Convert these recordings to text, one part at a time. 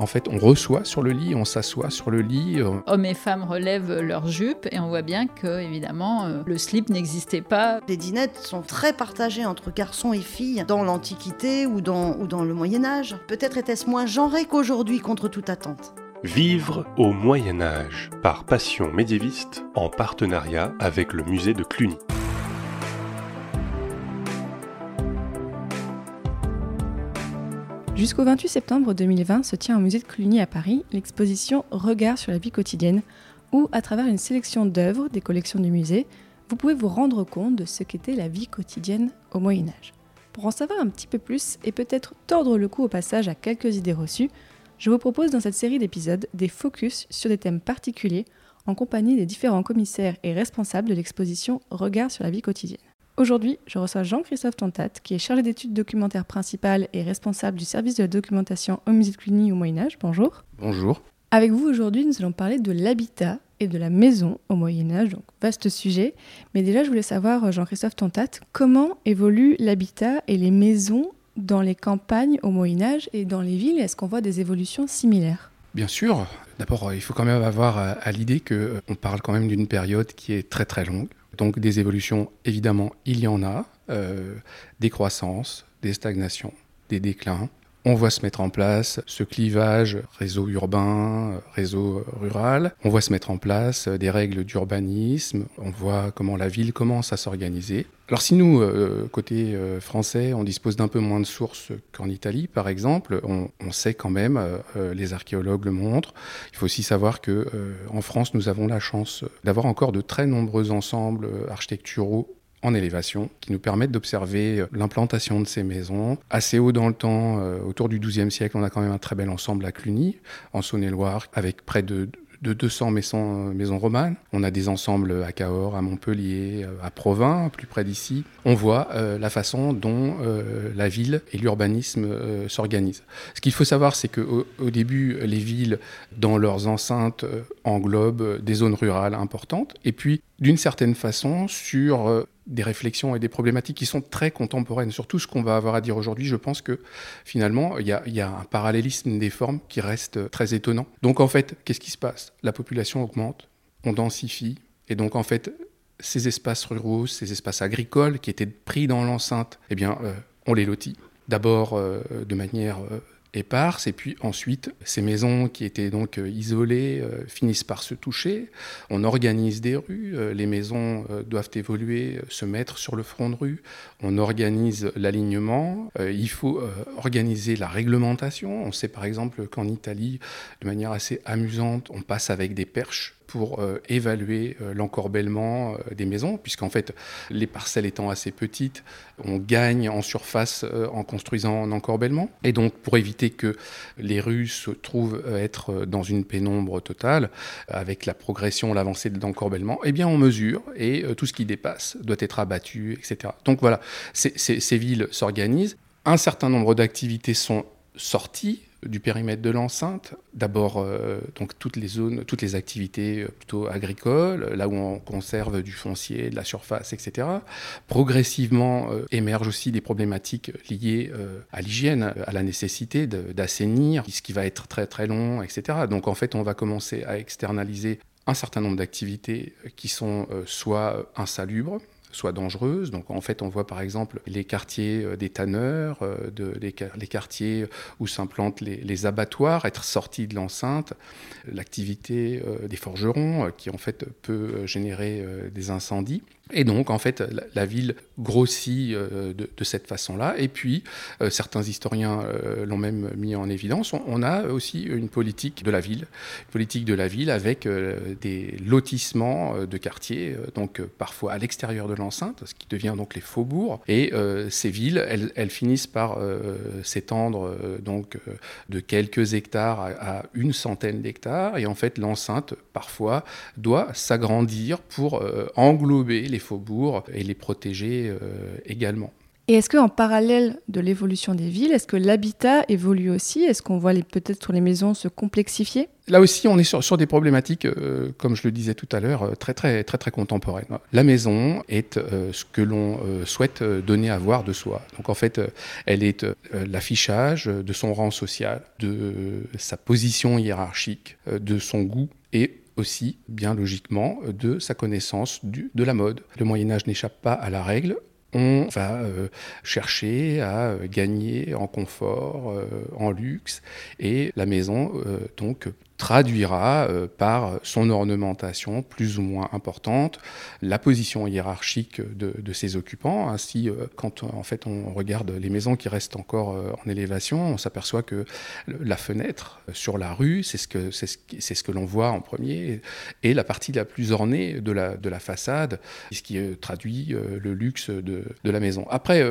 en fait, on reçoit sur le lit, on s'assoit sur le lit. Hommes et femmes relèvent leurs jupes et on voit bien que, évidemment, le slip n'existait pas. Les dinettes sont très partagées entre garçons et filles dans l'Antiquité ou dans, ou dans le Moyen Âge. Peut-être était-ce moins genré qu'aujourd'hui contre toute attente. Vivre au Moyen Âge par Passion médiéviste en partenariat avec le musée de Cluny. Jusqu'au 28 septembre 2020 se tient au musée de Cluny à Paris l'exposition Regard sur la vie quotidienne, où, à travers une sélection d'œuvres des collections du musée, vous pouvez vous rendre compte de ce qu'était la vie quotidienne au Moyen Âge. Pour en savoir un petit peu plus et peut-être tordre le cou au passage à quelques idées reçues, je vous propose dans cette série d'épisodes des focus sur des thèmes particuliers en compagnie des différents commissaires et responsables de l'exposition Regard sur la vie quotidienne. Aujourd'hui, je reçois Jean-Christophe Tontat, qui est chargé d'études documentaires principales et responsable du service de la documentation au musée de Cluny au Moyen-Âge. Bonjour. Bonjour. Avec vous aujourd'hui, nous allons parler de l'habitat et de la maison au Moyen Âge, donc vaste sujet. Mais déjà, je voulais savoir, Jean-Christophe Tontat, comment évolue l'habitat et les maisons dans les campagnes au Moyen Âge et dans les villes? Est-ce qu'on voit des évolutions similaires? Bien sûr. D'abord, il faut quand même avoir à l'idée qu'on parle quand même d'une période qui est très très longue. Donc des évolutions, évidemment, il y en a, euh, des croissances, des stagnations, des déclins. On voit se mettre en place ce clivage réseau urbain, réseau rural. On voit se mettre en place des règles d'urbanisme. On voit comment la ville commence à s'organiser. Alors si nous, euh, côté euh, français, on dispose d'un peu moins de sources qu'en Italie, par exemple, on, sait quand même, les archéologues le montrent, il faut aussi savoir que en France, nous avons la chance d'avoir encore de très nombreux ensembles architecturaux en élévation qui nous permettent d'observer euh, l'implantation de ces maisons. Assez haut dans le temps, euh, autour du XIIe siècle, on a quand même un très bel ensemble à Cluny, en Saône-et-Loire, avec près de de 200 maisons, maisons romanes. On a des ensembles à Cahors, à Montpellier, euh, à Provins, plus près d'ici. On voit euh, la façon dont euh, la ville et l'urbanisme s'organisent. Ce qu'il faut savoir, c'est qu'au au début, les villes, dans leurs enceintes, englobent des zones rurales importantes. Et puis, d'une certaine façon, sur des réflexions et des problématiques qui sont très contemporaines. Sur tout ce qu'on va avoir à dire aujourd'hui, je pense que finalement, il y, a, un parallélisme des formes qui reste très étonnant. Donc en fait, qu'est-ce qui se passe? La population augmente, on densifie, et donc en fait, ces espaces ruraux, ces espaces agricoles qui étaient pris dans l'enceinte, eh bien, euh, on les lotit. D'abord euh, de manière euh, et puis ensuite, ces maisons qui étaient donc euh, isolées euh, finissent par se toucher. On organise des rues, euh, les maisons doivent évoluer, se mettre sur le front de rue. On organise l'alignement. il faut organiser la réglementation. On sait par exemple qu'en Italie, de manière assez amusante, on passe avec des perches pour euh, évaluer euh, l'encorbellement euh, des maisons, puisqu'en fait, les parcelles étant assez petites, on gagne en surface en construisant un encorbellement. Et donc, pour éviter que les rues se trouvent être dans une pénombre totale, avec la progression, l'avancée de l'encorbellement, eh bien, on mesure et tout ce qui dépasse doit être abattu, etc. Donc voilà, ces villes s'organisent. Un certain nombre d'activités sont sorties du périmètre de l'enceinte. D'abord, euh, donc toutes les zones, toutes les activités euh, plutôt agricoles, là où on conserve du foncier, de la surface, etc. Progressivement euh, émergent aussi des problématiques liées à l'hygiène, à la nécessité d'assainir, ce qui va être très très long, etc. Donc en fait, on va commencer à externaliser un certain nombre d'activités qui sont soit insalubres, soit dangereuse. Donc en fait, on voit par exemple les quartiers euh, des tanneurs, euh, les, quartiers où s'implantent les, abattoirs, être sortis de l'enceinte, l'activité euh, des forgerons qui en fait peut générer des incendies. Et donc, en fait, la, ville grossit de, cette façon-là. Et puis, certains historiens l'ont même mis en évidence. On, a aussi une politique de la ville, une politique de la ville avec des lotissements de quartiers, donc parfois à l'extérieur de l'enceinte, ce qui devient donc les faubourgs. Et ces villes, elles, finissent par s'étendre donc de quelques hectares à une centaine d'hectares. Et en fait, l'enceinte, parfois, doit s'agrandir pour englober les faubourgs et les protéger euh, également. Et est-ce qu'en parallèle de l'évolution des villes, est-ce que l'habitat évolue aussi? Est-ce qu'on voit peut-être les maisons se complexifier? Là aussi, on est sur, des problématiques, euh, comme je le disais tout à l'heure, euh, très très très très contemporaines. La maison est euh, ce que l'on souhaite donner à voir de soi. Donc en fait, elle est l'affichage de son rang social, de sa position hiérarchique, de son goût et aussi, bien logiquement, de sa connaissance de la mode. Le Moyen Âge n'échappe pas à la règle on va euh, chercher à euh, gagner en confort, euh, en luxe, et la maison donc traduira euh, par son ornementation plus ou moins importante, la position hiérarchique de, ses occupants. Ainsi, euh, quand en fait on regarde les maisons qui restent encore euh, en élévation, on s'aperçoit que la fenêtre sur la rue, c'est ce que, c'est ce, ce que l'on voit en premier, et la partie la plus ornée de la, de la façade, ce qui traduit le luxe de, de, la maison. Après,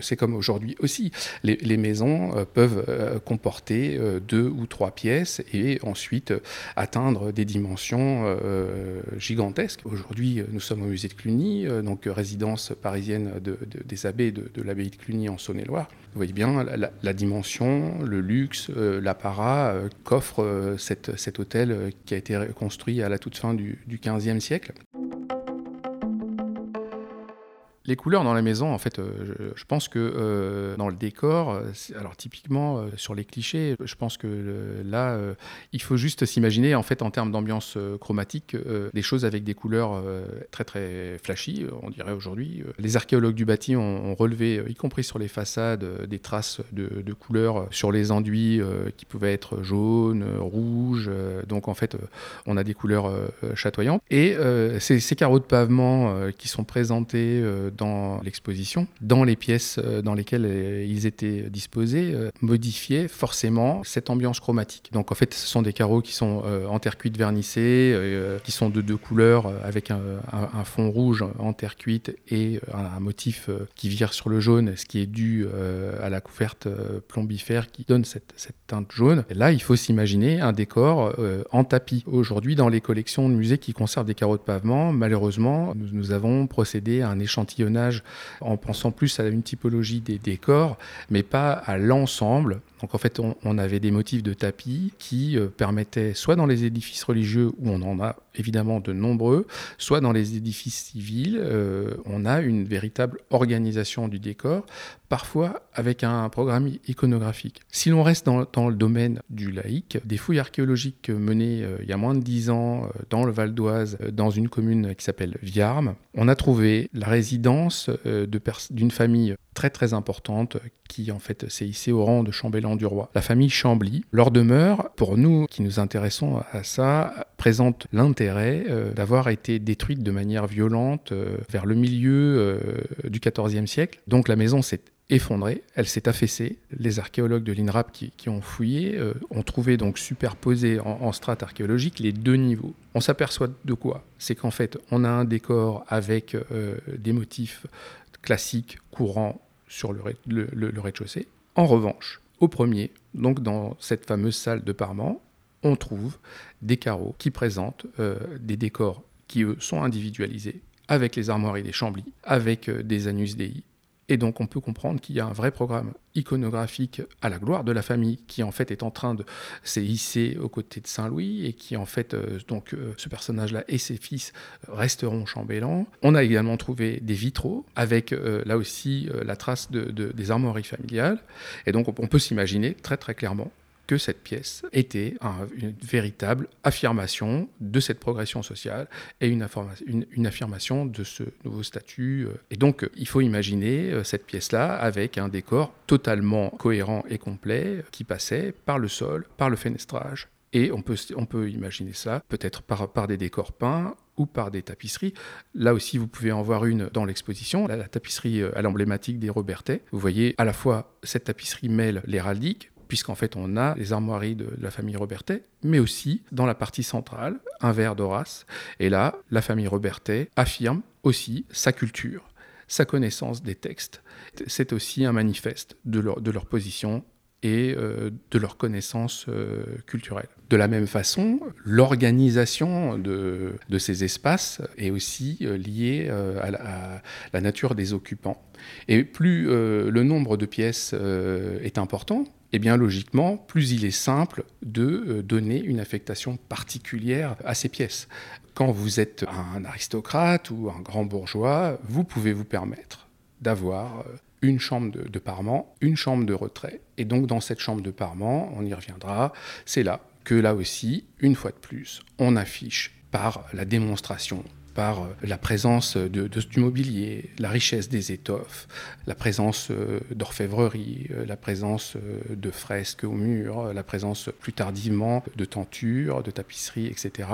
c'est comme aujourd'hui aussi, les, les maisons peuvent comporter deux ou trois pièces et ensuite euh, atteindre des dimensions euh, gigantesques. Aujourd'hui, euh, nous sommes au musée de Cluny, donc résidence parisienne des abbés de, l'abbaye de Cluny en Saône-et-Loire. Vous voyez bien la, dimension, le luxe, l'apparat qu'offre cet hôtel qui a été construit à la toute fin du, du 15e siècle. Les couleurs dans la maison, en fait, euh, je, pense que euh, dans le décor, euh, alors typiquement sur les clichés, je pense que là, il faut juste s'imaginer, en fait, en termes d'ambiance chromatique, des choses avec des couleurs très très flashy, on dirait aujourd'hui. Les archéologues du bâti ont, relevé, y compris sur les façades, des traces de, couleurs sur les enduits qui pouvaient être jaunes, rouges. donc en fait, on a des couleurs chatoyantes. Et ces, ces, carreaux de pavement qui sont présentés dans l'exposition, dans les pièces euh, dans lesquelles euh, ils étaient disposés, euh, modifiaient forcément cette ambiance chromatique. Donc en fait, ce sont des carreaux qui sont en terre cuite vernissée, qui sont de deux couleurs avec un, fond rouge en terre cuite et un, motif qui vire sur le jaune, ce qui est dû à la couverte plombifère qui donne cette, teinte jaune. Et là, il faut s'imaginer un décor en tapis. Aujourd'hui, dans les collections de musées qui conservent des carreaux de pavement, malheureusement, nous avons procédé à un échantillon en pensant plus à une typologie des décors, mais pas à l'ensemble. Donc en fait, on, avait des motifs de tapis qui euh, permettaient, soit dans les édifices religieux, où on en a évidemment de nombreux, soit dans les édifices civils, euh, on a une véritable organisation du décor, parfois avec un programme iconographique. Si l'on reste dans, le domaine du laïque, des fouilles archéologiques menées euh, il y a moins de dix ans dans le Val d'Oise, dans une commune qui s'appelle Viarme, on a trouvé la résidence d'une famille très très importante qui en fait s'est hissée au rang de chambellan du roi. La famille Chambly. Leur demeure, pour nous qui nous intéressons à ça, présente l'intérêt euh, d'avoir été détruite de manière violente euh, vers le milieu euh, du XIVe siècle. Donc la maison s'est effondrée, elle s'est affaissée. Les archéologues de l'INRAP qui, ont fouillé ont trouvé donc superposés en, strates archéologiques les deux niveaux. On s'aperçoit de quoi? C'est qu'en fait, on a un décor avec des motifs classiques, courants, sur le, rez-de-chaussée. En revanche, au premier, donc dans cette fameuse salle de parement, on trouve des carreaux qui présentent euh, des décors qui, eux, sont individualisés, avec les armoiries des Chambly, avec euh, des Anus Dei, et donc on peut comprendre qu'il y a un vrai programme iconographique à la gloire de la famille qui en fait est en train de s'hisser aux côtés de Saint-Louis et qui en fait euh, donc euh, ce personnage-là et ses fils resteront chambellans. On a également trouvé des vitraux avec euh, là aussi la trace de, des armoiries familiales et donc on peut s'imaginer très très clairement que cette pièce était une véritable affirmation de cette progression sociale et une, affirmation de ce nouveau statut. Euh. Et donc, il faut imaginer euh, cette pièce-là avec un décor totalement cohérent et complet qui passait par le sol, par le fenestrage. Et on peut, on peut imaginer ça peut-être par, des décors peints ou par des tapisseries. Là aussi, vous pouvez en voir une dans l'exposition, la, tapisserie euh, à l'emblématique des Robertais. Vous voyez à la fois cette tapisserie mêle l'héraldique, puisqu'en fait on a les armoiries de, la famille Robertet, mais aussi dans la partie centrale, un vers d'Horace. Et là, la famille Robertet affirme aussi sa culture, sa connaissance des textes. C'est aussi un manifeste de leur, leur position et euh, de leurs connaissances euh, culturelles. De la même façon, l'organisation de, ces espaces est aussi euh, liée à, la, nature des occupants. Et plus le nombre de pièces est important, eh bien logiquement, plus il est simple de donner une affectation particulière à ces pièces. Quand vous êtes un aristocrate ou un grand bourgeois, vous pouvez vous permettre d'avoir une chambre de, de, parement, une chambre de retrait. Et donc dans cette chambre de parement, on y reviendra, c'est là que là aussi, une fois de plus, on affiche par la démonstration par euh, la présence de, du mobilier, la richesse des étoffes, la présence euh, d'orfèvrerie, euh, la présence de fresques au mur, la présence plus tardivement de tentures, de tapisseries, etc.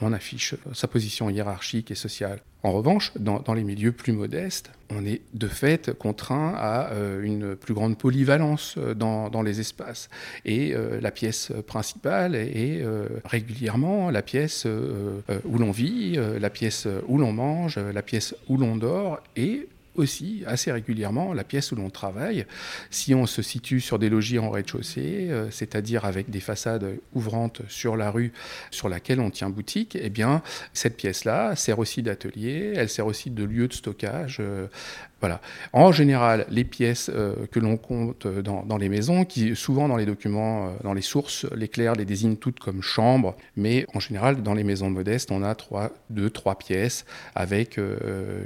On affiche sa position hiérarchique et sociale. En revanche, dans, les milieux plus modestes, on est de fait contraint à euh, une plus grande polyvalence dans, dans les espaces. Et euh, la pièce principale est euh, régulièrement la pièce où l'on vit, la pièce où l'on mange, la pièce où l'on dort et aussi assez régulièrement la pièce où l'on travaille. Si on se situe sur des logis en rez-de-chaussée, euh, c'est-à-dire avec des façades ouvrantes sur la rue sur laquelle on tient boutique, eh bien cette pièce-là sert aussi d'atelier, elle sert aussi de lieu de stockage. Euh, voilà. En général, les pièces euh, que l'on compte dans, dans, les maisons, qui souvent dans les documents, euh, dans les sources, les clercs les désignent toutes comme chambres, mais en général, dans les maisons modestes, on a trois, deux, trois pièces avec euh,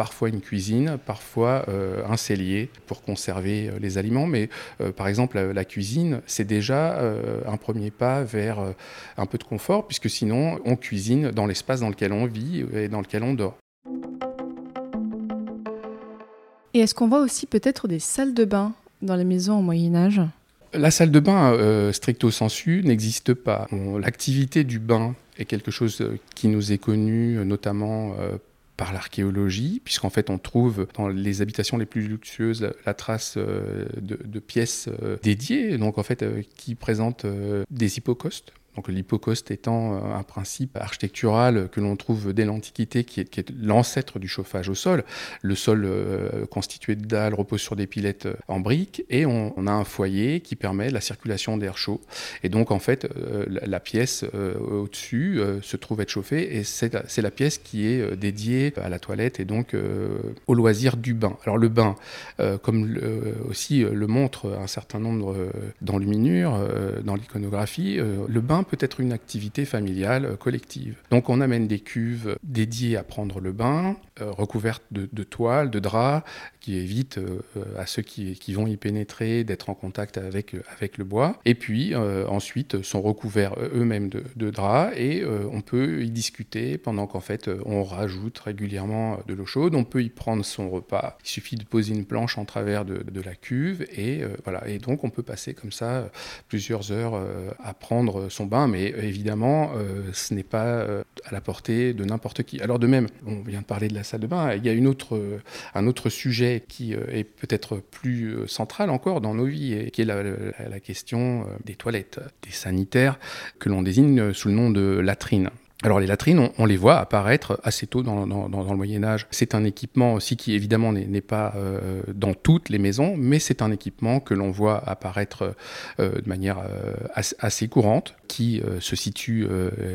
parfois une cuisine, parfois euh, un cellier pour conserver euh, les aliments. Mais euh, par exemple, la, cuisine, c'est déjà euh, un premier pas vers un peu de confort, puisque sinon, on cuisine dans l'espace dans lequel on vit et dans lequel on dort. Et est-ce qu'on voit aussi peut-être des salles de bain dans les maisons au Moyen Âge La salle de bain, euh, stricto sensu, n'existe pas. L'activité du bain est quelque chose qui nous est connu notamment euh, par l'archéologie, puisqu'en fait on trouve dans les habitations les plus luxueuses la, trace euh, de, pièces euh, dédiées, donc en fait euh, qui présentent euh, des hypocostes donc l'hypocauste étant euh, un principe architectural que l'on trouve dès l'Antiquité, qui est, l'ancêtre du chauffage au sol. Le sol euh, constitué de dalles repose sur des pilettes euh, en briques et on, a un foyer qui permet la circulation d'air chaud. Et donc en fait, la, pièce au-dessus se trouve être chauffée et c'est la, pièce qui est dédiée à la toilette et donc au loisir du bain. Alors le bain, comme aussi le montre un certain nombre d'enluminures dans l'iconographie, le bain peut être une activité familiale euh, collective. Donc on amène des cuves dédiées à prendre le bain, euh, recouvertes de, de toile, de drap, qui évitent euh, à ceux qui, vont y pénétrer d'être en contact avec, avec le bois. Et puis euh, ensuite sont recouverts eux-mêmes de, de drap et euh, on peut y discuter pendant qu'en fait on rajoute régulièrement de l'eau chaude. On peut y prendre son repas. Il suffit de poser une planche en travers de, de la cuve et euh, voilà. Et donc on peut passer comme ça plusieurs heures à prendre son bain, mais évidemment ce n'est pas à la portée de n'importe qui. Alors de même, on vient de parler de la Il y a autre, un autre sujet qui euh, est peut-être plus euh, centrale encore dans nos vies, et qui est la, la, question euh, des toilettes, des sanitaires, que l'on désigne sous le nom de latrines. Alors les latrines, on, les voit apparaître assez tôt dans, le Moyen Âge. C'est un équipement aussi qui évidemment n'est pas euh, dans toutes les maisons, mais c'est un équipement que l'on voit apparaître euh, de manière euh, assez, courante, qui se situe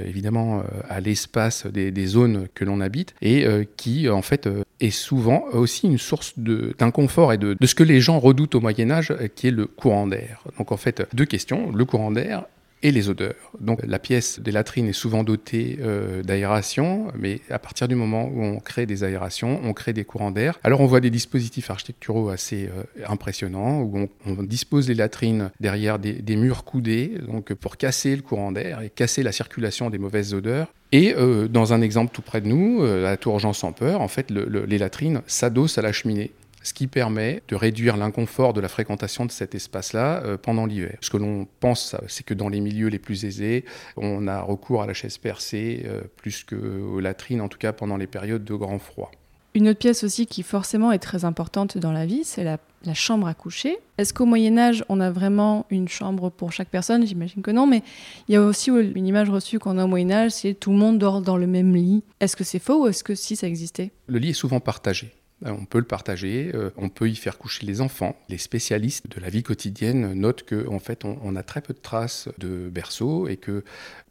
évidemment à l'espace des, des, zones que l'on habite et qui en fait est souvent aussi une source d'inconfort et de, de, ce que les gens redoutent au Moyen Âge, qui est le courant d'air. Donc en fait deux questions, le courant d'air et les odeurs. Donc la pièce des latrines est souvent dotée euh, d'aération, mais à partir du moment où on crée des aérations, on crée des courants d'air. Alors on voit des dispositifs architecturaux assez euh, impressionnants, où on, dispose les latrines derrière des, murs coudés, donc pour casser le courant d'air et casser la circulation des mauvaises odeurs. Et euh, dans un exemple tout près de nous, euh, la tour Jean sans peur, en fait, le, le, les latrines s'adossent à la cheminée ce qui permet de réduire l'inconfort de la fréquentation de cet espace-là euh, pendant l'hiver. Ce que l'on pense, c'est que dans les milieux les plus aisés, on a recours à la chaise percée euh, plus qu'aux latrines, en tout cas pendant les périodes de grand froid. Une autre pièce aussi qui forcément est très importante dans la vie, c'est la, la, chambre à coucher. Est-ce qu'au Moyen Âge, on a vraiment une chambre pour chaque personne? J'imagine que non, mais il y a aussi une image reçue qu'on a au Moyen Âge, c'est tout le monde dort dans le même lit. Est-ce que c'est faux ou est-ce que si ça existait? Le lit est souvent partagé. On peut le partager, on peut y faire coucher les enfants. Les spécialistes de la vie quotidienne notent qu'en en fait, on, a très peu de traces de berceau et que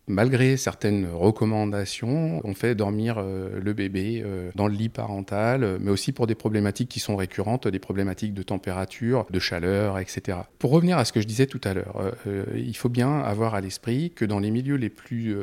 malgré certaines recommandations, on fait dormir euh, le bébé euh, dans le lit parental, mais aussi pour des problématiques qui sont récurrentes, des problématiques de température, de chaleur, etc. Pour revenir à ce que je disais tout à l'heure, euh, il faut bien avoir à l'esprit que dans les milieux les plus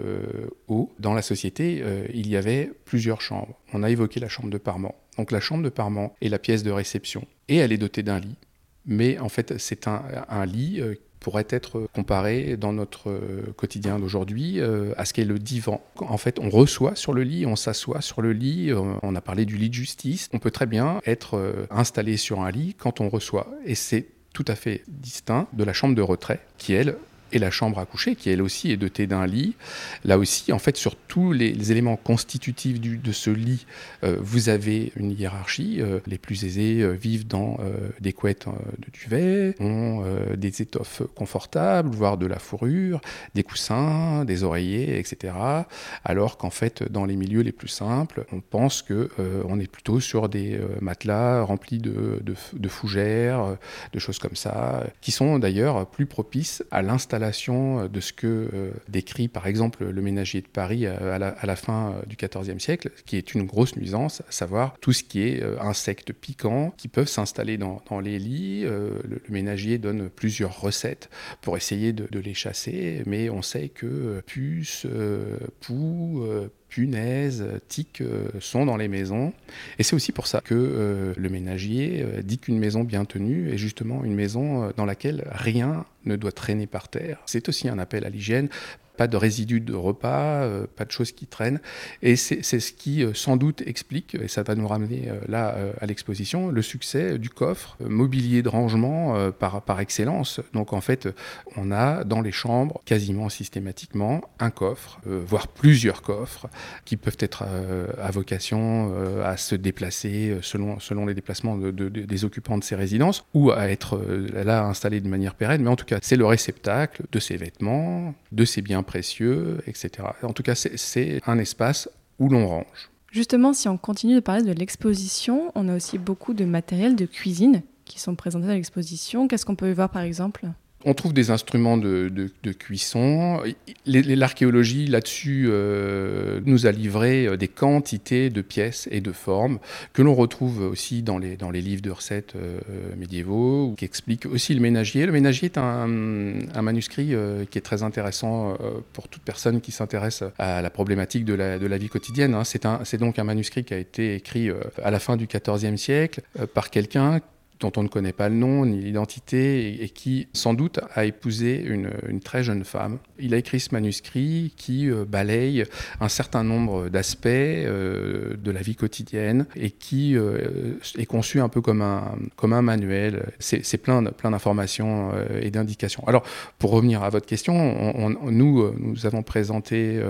hauts, dans la société, il y avait plusieurs chambres. On a évoqué la chambre de parement. Donc la chambre de parement est la pièce de réception et elle est dotée d'un lit. Mais en fait, c'est un, un lit pourrait être comparé dans notre euh, quotidien d'aujourd'hui euh, à ce qu'est le divan. En fait, on reçoit sur le lit, on s'assoit sur le lit, euh, on a parlé du lit de justice, on peut très bien être installé sur un lit quand on reçoit. Et c'est tout à fait distinct de la chambre de retrait qui, elle, et la chambre à coucher, qui elle aussi est dotée d'un lit. Là aussi, en fait, sur tous les, éléments constitutifs de ce lit, euh, vous avez une hiérarchie. Euh, les plus aisés euh, vivent dans des couettes de duvet, ont des étoffes confortables, voire de la fourrure, des coussins, des oreillers, etc. Alors qu'en fait, dans les milieux les plus simples, on pense que on est plutôt sur des matelas remplis de, de fougères, de choses comme ça, qui sont d'ailleurs plus propices à l'installation euh, de ce que euh, décrit par exemple le ménager de Paris euh, à la, fin du XIVe siècle, qui est une grosse nuisance, à savoir tout ce qui est insectes piquants qui peuvent s'installer dans, les lits. Le, ménager donne plusieurs recettes pour essayer de, de les chasser, mais on sait que puces, poux, punaises, tiques sont dans les maisons. Et c'est aussi pour ça que le ménagier dit qu'une maison bien tenue est justement une maison dans laquelle rien ne doit traîner par terre. C'est aussi un appel à l'hygiène pas de résidus de repas, euh, pas de choses qui traînent. Et c'est ce qui, euh, sans doute, explique, et ça va nous ramener euh, là à l'exposition, le succès du coffre, mobilier de rangement par, par excellence. Donc en fait, on a dans les chambres quasiment systématiquement un coffre, voire plusieurs coffres, qui peuvent être à vocation à se déplacer selon, selon les déplacements de, des occupants de ces résidences, ou à être là installés de manière pérenne. Mais en tout cas, c'est le réceptacle de ces vêtements, de ces biens précieux, etc. En tout cas, c'est un espace où l'on range. Justement, si on continue de parler de l'exposition, on a aussi beaucoup de matériel de cuisine qui sont présentés à l'exposition. Qu'est-ce qu'on peut y voir par exemple? On trouve des instruments de, cuisson. L'archéologie là-dessus euh, nous a livré euh, des quantités de pièces et de formes que l'on retrouve aussi dans les, livres de recettes euh, médiévaux, qui expliquent aussi le ménagier. Le ménagier est un, manuscrit qui est très intéressant pour toute personne qui s'intéresse à la problématique de la, de la vie quotidienne. Hein. C'est donc un manuscrit qui a été écrit à la fin du XIVe siècle par quelqu'un dont on ne connaît pas le nom ni l'identité et, qui sans doute a épousé une, très jeune femme. Il a écrit ce manuscrit qui euh, balaye un certain nombre d'aspects euh, de la vie quotidienne et qui euh, est conçu un peu comme un, comme un manuel. C'est plein, plein d'informations et d'indications. Alors pour revenir à votre question, nous, nous avons présenté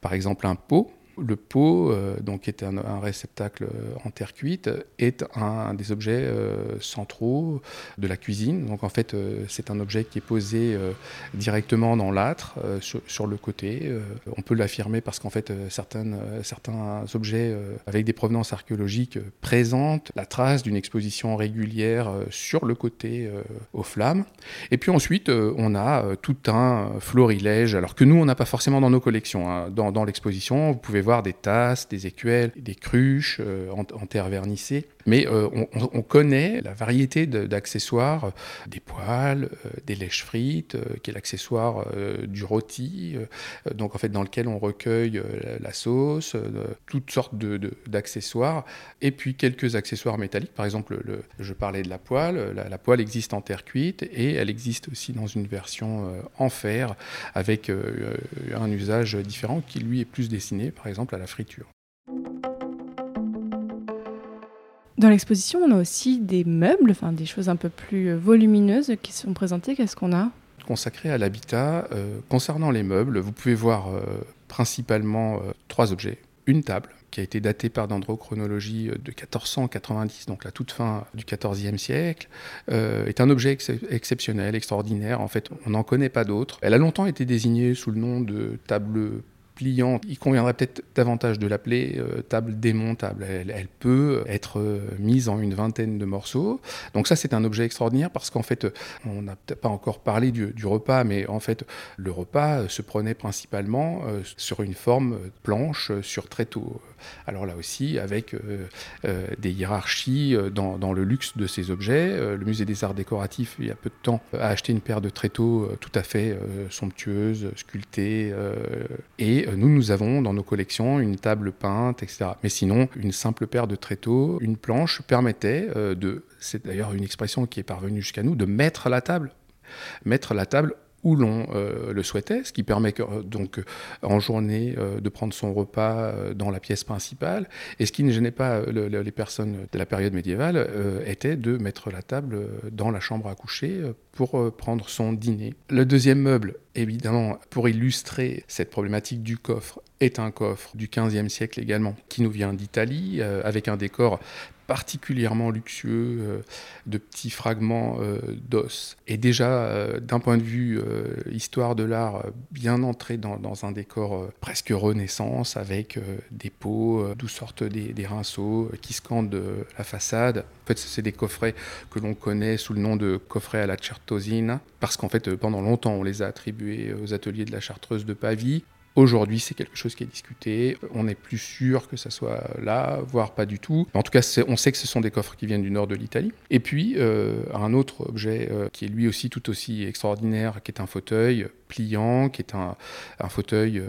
par exemple un pot le pot, euh, donc, qui est un, réceptacle en terre cuite, est un, des objets euh, centraux de la cuisine. Donc, en fait, euh, c'est un objet qui est posé directement dans l'âtre, sur, le côté. on peut l'affirmer parce qu'en fait, certains objets avec des provenances archéologiques présentent la trace d'une exposition régulière sur le côté aux flammes. Et puis ensuite, on a tout un florilège, alors que nous, on n'a pas forcément dans nos collections. Hein. Dans, dans l'exposition, vous pouvez voir des tasses, des écuelles, des cruches euh, en, terre vernissée. Mais euh, on, connaît la variété d'accessoires, euh, des poêles, des lèches frites, qui est l'accessoire du rôti, donc en fait dans lequel on recueille la sauce, toutes sortes d'accessoires, et puis quelques accessoires métalliques. Par exemple, le, je parlais de la poêle. La, la, poêle existe en terre cuite et elle existe aussi dans une version en fer avec un usage différent qui lui est plus destiné, par exemple à la friture. Dans l'exposition, on a aussi des meubles, enfin des choses un peu plus volumineuses qui sont présentées. Qu'est-ce qu'on a? Consacré à l'habitat, euh, concernant les meubles, vous pouvez voir euh, principalement euh, trois objets. Une table, qui a été datée par dendrochronologie de 1490, donc la toute fin du XIVe siècle, est un objet exceptionnel, extraordinaire. En fait, on n'en connaît pas d'autres. Elle a longtemps été désignée sous le nom de table pliante, il conviendrait peut-être davantage de l'appeler euh, table démontable. Elle, peut être euh, mise en une vingtaine de morceaux. Donc ça, c'est un objet extraordinaire parce qu'en fait, on n'a pas encore parlé du, repas, mais en fait, le repas se prenait principalement euh, sur une forme planche, sur tréteau. Alors là aussi, avec des hiérarchies dans, le luxe de ces objets. le musée des arts décoratifs, il y a peu de temps, a acheté une paire de tréteaux tout à fait somptueuse, sculptée, et euh, nous, nous avons dans nos collections une table peinte, etc. Mais sinon, une simple paire de tréteaux, une planche permettait euh, de, c'est d'ailleurs une expression qui est parvenue jusqu'à nous, de mettre la table. Mettre la table où l'on euh, le souhaitait, ce qui permet euh, donc euh, en journée de prendre son repas dans la pièce principale. Et ce qui ne gênait pas les personnes de la période médiévale était de mettre la table dans la chambre à coucher pour prendre son dîner. Le deuxième meuble, évidemment, pour illustrer cette problématique du coffre, est un coffre du XVe siècle également, qui nous vient d'Italie, avec un décor particulièrement luxueux euh, de petits fragments euh, d'os. Et déjà, euh, d'un point de vue histoire de l'art, bien entré dans, un décor presque renaissance, avec des pots d'où sortent des, rinceaux qui scandent la façade. En fait, c'est des coffrets que l'on connaît sous le nom de coffrets à la Certosina, parce qu'en fait, pendant longtemps, on les a attribués aux ateliers de la Chartreuse de Pavie. Aujourd'hui, c'est quelque chose qui est discuté. On n'est plus sûr que ça soit là, voire pas du tout. En tout cas, on sait que ce sont des coffres qui viennent du nord de l'Italie. Et puis, euh, un autre objet euh, qui est lui aussi tout aussi extraordinaire, qui est un fauteuil pliant, qui est un, fauteuil euh,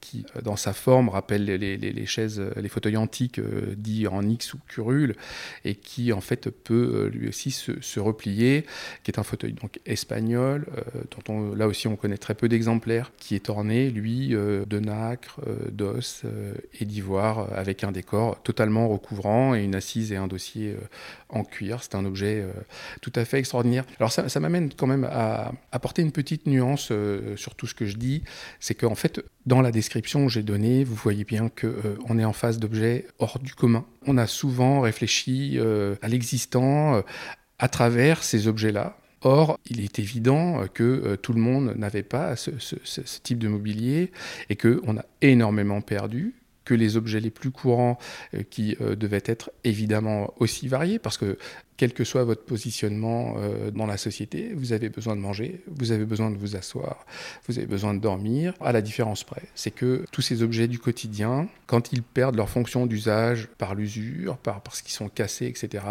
qui, dans sa forme, rappelle les, chaises, les fauteuils antiques dits en X ou curule, et qui, en fait, peut lui aussi se, replier, qui est un fauteuil donc espagnol, dont on, là aussi on connaît très peu d'exemplaires, qui est orné, lui, euh, de nacre, euh, d'os euh, et d'ivoire, avec un décor totalement recouvrant et une assise et un dossier en cuir. C'est un objet tout à fait extraordinaire. Alors ça, m'amène quand même à apporter une petite nuance sur tout ce que je dis. C'est qu'en fait, dans la description que j'ai donnée, vous voyez bien qu'on est en face d'objets hors du commun. On a souvent réfléchi à l'existant à travers ces objets-là. Or, il est évident que euh, tout le monde n'avait pas ce, type de mobilier et qu'on a énormément perdu que les objets les plus courants euh, qui euh, devaient être évidemment aussi variés, parce que quel que soit votre positionnement euh, dans la société, vous avez besoin de manger, vous avez besoin de vous asseoir, vous avez besoin de dormir, à la différence près. C'est que tous ces objets du quotidien, quand ils perdent leur fonction d'usage par l'usure, par, parce qu'ils sont cassés, etc.,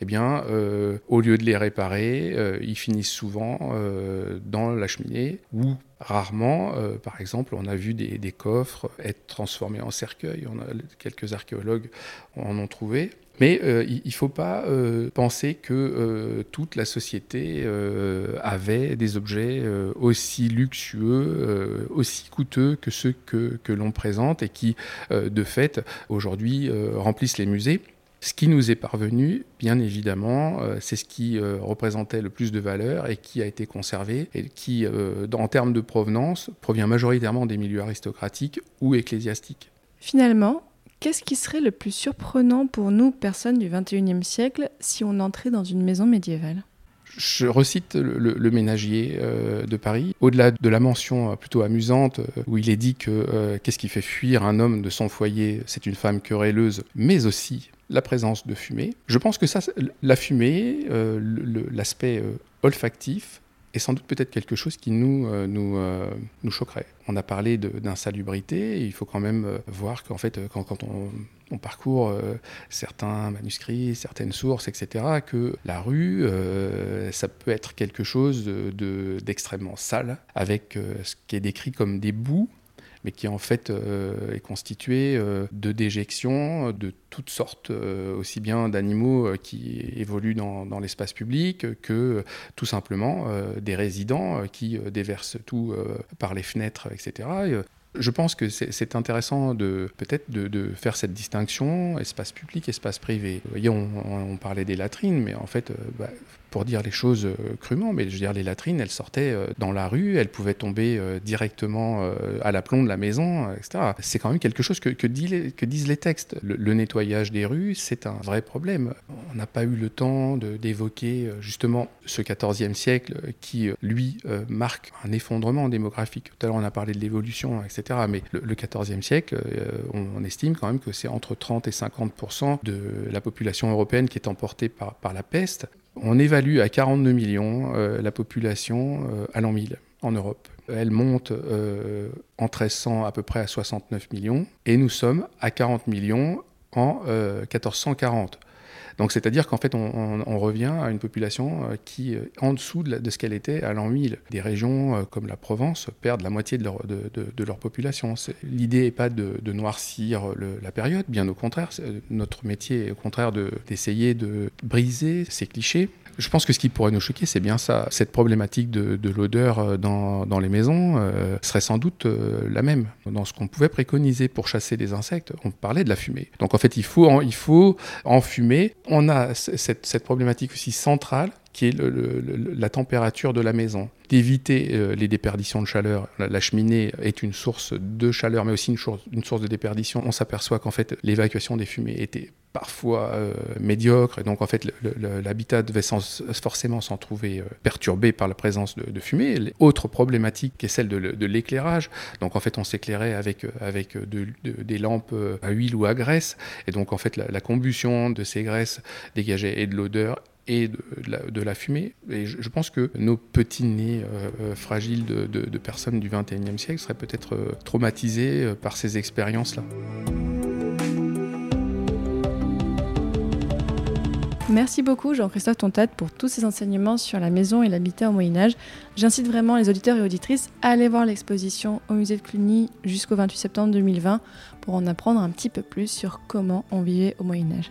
eh bien, euh, au lieu de les réparer, euh, ils finissent souvent dans la cheminée ou Rarement, par exemple, on a vu des, coffres être transformés en cercueils. Quelques archéologues en ont trouvé. Mais euh, il ne faut pas euh, penser que euh, toute la société avait des objets aussi luxueux, aussi coûteux que ceux que, que l'on présente et qui, de fait, aujourd'hui, remplissent les musées. Ce qui nous est parvenu, bien évidemment, c'est ce qui représentait le plus de valeur et qui a été conservé et qui, en termes de provenance, provient majoritairement des milieux aristocratiques ou ecclésiastiques. Finalement, Qu'est-ce qui serait le plus surprenant pour nous, personnes du XXIe siècle, si on entrait dans une maison médiévale? Je recite le, ménagier euh, de Paris. Au-delà de la mention euh, plutôt amusante, euh, où il est dit que qu'est-ce qui fait fuir un homme de son foyer C'est une femme querelleuse, mais aussi la présence de fumée. Je pense que ça, la fumée, l'aspect olfactif, est sans doute peut-être quelque chose qui nous, euh, euh, nous choquerait. On a parlé d'insalubrité, il faut quand même euh, voir qu'en fait, quand, on, parcourt certains manuscrits, certaines sources, etc., que la rue, ça peut être quelque chose d'extrêmement de, sale, avec ce qui est décrit comme des boues mais qui en fait euh, est constitué euh, de déjections de toutes sortes, euh, aussi bien d'animaux qui évoluent dans, l'espace public que tout simplement des résidents qui déversent tout par les fenêtres, etc. Je pense que c'est intéressant de peut-être de, faire cette distinction espace public, espace privé. Vous voyez, on, parlait des latrines, mais en fait, bah, pour dire les choses crûment, mais je veux dire, les latrines, elles sortaient dans la rue, elles pouvaient tomber directement à l'aplomb de la maison, etc. C'est quand même quelque chose que, disent les textes. Le, nettoyage des rues, c'est un vrai problème. On n'a pas eu le temps d'évoquer justement ce 14e siècle qui, lui, marque un effondrement démographique. Tout à l'heure, on a parlé de l'évolution, etc. Mais le, le 14e siècle, on, estime quand même que c'est entre 30 et 50 de la population européenne qui est emportée par la peste. On évalue à 42 millions euh, la population euh, à l'an 1000 en Europe. Elle monte euh, en 1300 à peu près à 69 millions et nous sommes à 40 millions en 1440. Donc c'est-à-dire qu'en fait, on, revient à une population euh, qui euh, en dessous de, ce qu'elle était à l'an 1000. Des régions euh, comme la Provence perdent la moitié de, leur population. L'idée n'est pas de, noircir la période, bien au contraire. Notre métier est au contraire d'essayer de briser ces clichés je pense que ce qui pourrait nous choquer, c'est bien ça. Cette problématique de, l'odeur euh, dans, les maisons euh, serait sans doute euh, la même. Dans ce qu'on pouvait préconiser pour chasser les insectes, on parlait de la fumée. Donc en fait, il faut, en, il faut enfumer. On a cette, cette problématique aussi centrale qui est la température de la maison. D'éviter euh, les déperditions de chaleur. La, cheminée est une source de chaleur, mais aussi une, source de déperdition. On s'aperçoit qu'en fait, l'évacuation des fumées était parfois euh, médiocre, et donc en fait, l'habitat devait forcément s'en trouver euh, perturbé par la présence de, fumée. Autre problématique est celle de, l'éclairage. Donc en fait, on s'éclairait avec, avec des lampes à huile ou à graisse, et donc en fait, la, la combustion de ces graisses dégageait et de l'odeur et de, la, fumée. Et je, pense que nos petits nez euh, euh, fragiles de, personnes du 21e siècle seraient peut-être euh, traumatisés par ces expériences-là. Merci beaucoup Jean-Christophe Tontate pour tous ces enseignements sur la maison et l'habitat au Moyen Âge. J'incite vraiment les auditeurs et auditrices à aller voir l'exposition au musée de Cluny jusqu'au 28 septembre 2020 pour en apprendre un petit peu plus sur comment on vivait au Moyen Âge.